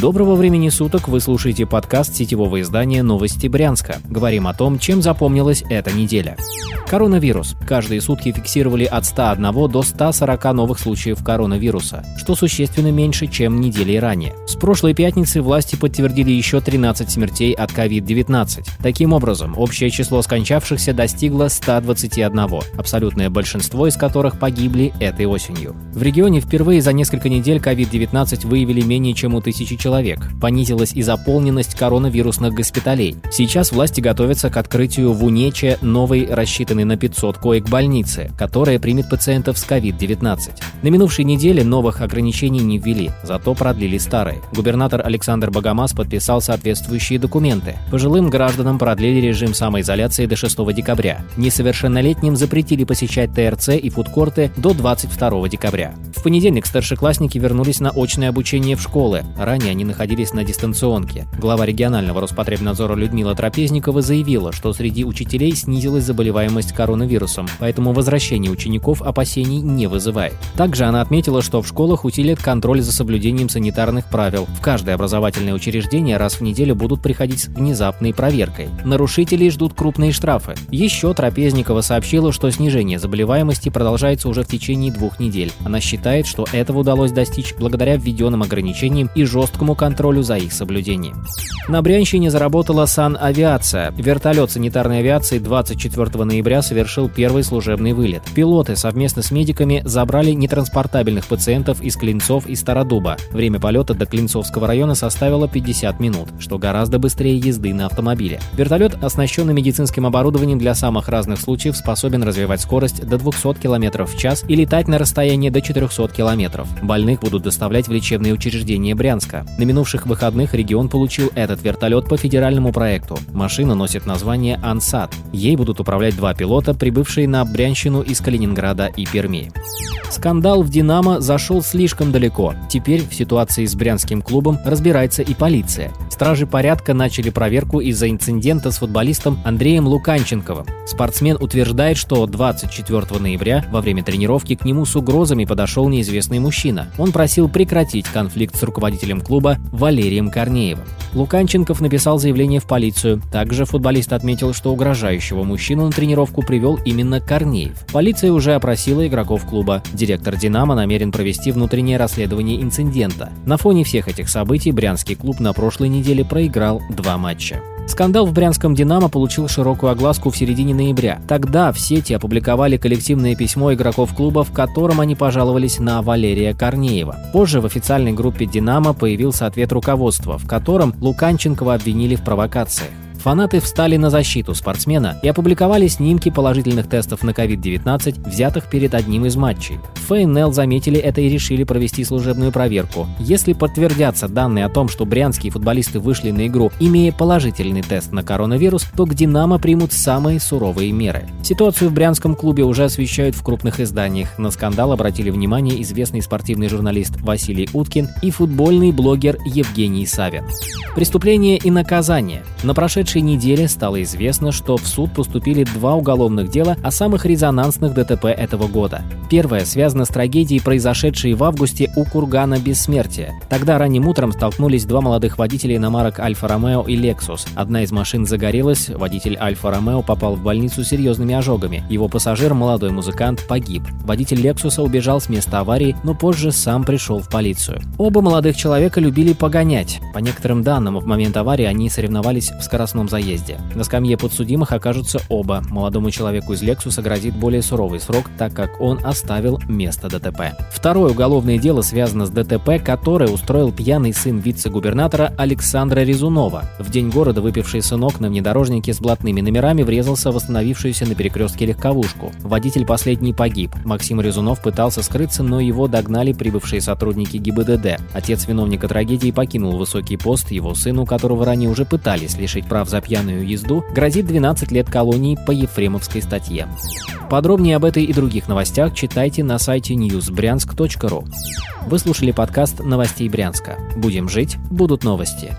Доброго времени суток, вы слушаете подкаст сетевого издания «Новости Брянска». Говорим о том, чем запомнилась эта неделя. Коронавирус. Каждые сутки фиксировали от 101 до 140 новых случаев коронавируса, что существенно меньше, чем недели ранее. С прошлой пятницы власти подтвердили еще 13 смертей от COVID-19. Таким образом, общее число скончавшихся достигло 121, абсолютное большинство из которых погибли этой осенью. В регионе впервые за несколько недель COVID-19 выявили менее чем у тысячи человек. Понизилась и заполненность коронавирусных госпиталей. Сейчас власти готовятся к открытию в Унече новой рассчитанной на 500 коек больницы, которая примет пациентов с COVID-19. На минувшей неделе новых ограничений не ввели, зато продлили старые. Губернатор Александр Богомаз подписал соответствующие документы. Пожилым гражданам продлили режим самоизоляции до 6 декабря. Несовершеннолетним запретили посещать ТРЦ и фудкорты до 22 декабря. В понедельник старшеклассники вернулись на очное обучение в школы. Ранее они находились на дистанционке. Глава регионального Роспотребнадзора Людмила Трапезникова заявила, что среди учителей снизилась заболеваемость коронавирусом, поэтому возвращение учеников опасений не вызывает. Также она отметила, что в школах усилят контроль за соблюдением санитарных правил. В каждое образовательное учреждение раз в неделю будут приходить с внезапной проверкой. Нарушителей ждут крупные штрафы. Еще Трапезникова сообщила, что снижение заболеваемости продолжается уже в течение двух недель. Она считает, что этого удалось достичь благодаря введенным ограничениям и жесткому контролю за их соблюдением. На Брянщине заработала санавиация. Вертолет санитарной авиации 24 ноября совершил первый служебный вылет. Пилоты совместно с медиками забрали нетранспортабельных пациентов из Клинцов и Стародуба. Время полета до Клинцовского района составило 50 минут, что гораздо быстрее езды на автомобиле. Вертолет, оснащенный медицинским оборудованием для самых разных случаев, способен развивать скорость до 200 км в час и летать на расстояние до 400 км. Больных будут доставлять в лечебные учреждения Брянска. На минувших выходных регион получил этот вертолет по федеральному проекту. Машина носит название «Ансат». Ей будут управлять два пилота, прибывшие на Брянщину из Калининграда и Перми. Скандал в «Динамо» зашел слишком далеко. Теперь в ситуации с брянским клубом разбирается и полиция. Стражи порядка начали проверку из-за инцидента с футболистом Андреем Луканченковым. Спортсмен утверждает, что 24 ноября во время тренировки к нему с угрозами подошел неизвестный мужчина. Он просил прекратить конфликт с руководителем клуба Валерием Корнеевым. Луканченков написал заявление в полицию. Также футболист отметил, что угрожающего мужчину на тренировку привел именно Корнеев. Полиция уже опросила игроков клуба. Директор «Динамо» намерен провести внутреннее расследование инцидента. На фоне всех этих событий брянский клуб на прошлой неделе проиграл два матча. Скандал в брянском «Динамо» получил широкую огласку в середине ноября. Тогда в сети опубликовали коллективное письмо игроков клуба, в котором они пожаловались на Валерия Корнеева. Позже в официальной группе «Динамо» появился ответ руководства, в котором Луканченкова обвинили в провокациях. Фанаты встали на защиту спортсмена и опубликовали снимки положительных тестов на COVID-19, взятых перед одним из матчей. ФНЛ заметили это и решили провести служебную проверку. Если подтвердятся данные о том, что брянские футболисты вышли на игру, имея положительный тест на коронавирус, то к «Динамо» примут самые суровые меры. Ситуацию в брянском клубе уже освещают в крупных изданиях. На скандал обратили внимание известный спортивный журналист Василий Уткин и футбольный блогер Евгений Савин. Преступление и наказание. На прошедшей прошедшей неделе стало известно, что в суд поступили два уголовных дела о самых резонансных ДТП этого года. Первое связано с трагедией, произошедшей в августе у Кургана Бессмертия. Тогда ранним утром столкнулись два молодых водителя иномарок Альфа-Ромео и Лексус. Одна из машин загорелась, водитель Альфа-Ромео попал в больницу серьезными ожогами. Его пассажир, молодой музыкант, погиб. Водитель Лексуса убежал с места аварии, но позже сам пришел в полицию. Оба молодых человека любили погонять. По некоторым данным, в момент аварии они соревновались в скоростном скоростном заезде. На скамье подсудимых окажутся оба. Молодому человеку из Лексуса грозит более суровый срок, так как он оставил место ДТП. Второе уголовное дело связано с ДТП, которое устроил пьяный сын вице-губернатора Александра Резунова. В день города выпивший сынок на внедорожнике с блатными номерами врезался в остановившуюся на перекрестке легковушку. Водитель последний погиб. Максим Резунов пытался скрыться, но его догнали прибывшие сотрудники ГИБДД. Отец виновника трагедии покинул высокий пост, его сыну, которого ранее уже пытались лишить прав за пьяную езду, грозит 12 лет колонии по Ефремовской статье. Подробнее об этой и других новостях читайте на сайте newsbryansk.ru. Вы слушали подкаст «Новостей Брянска». Будем жить, будут новости.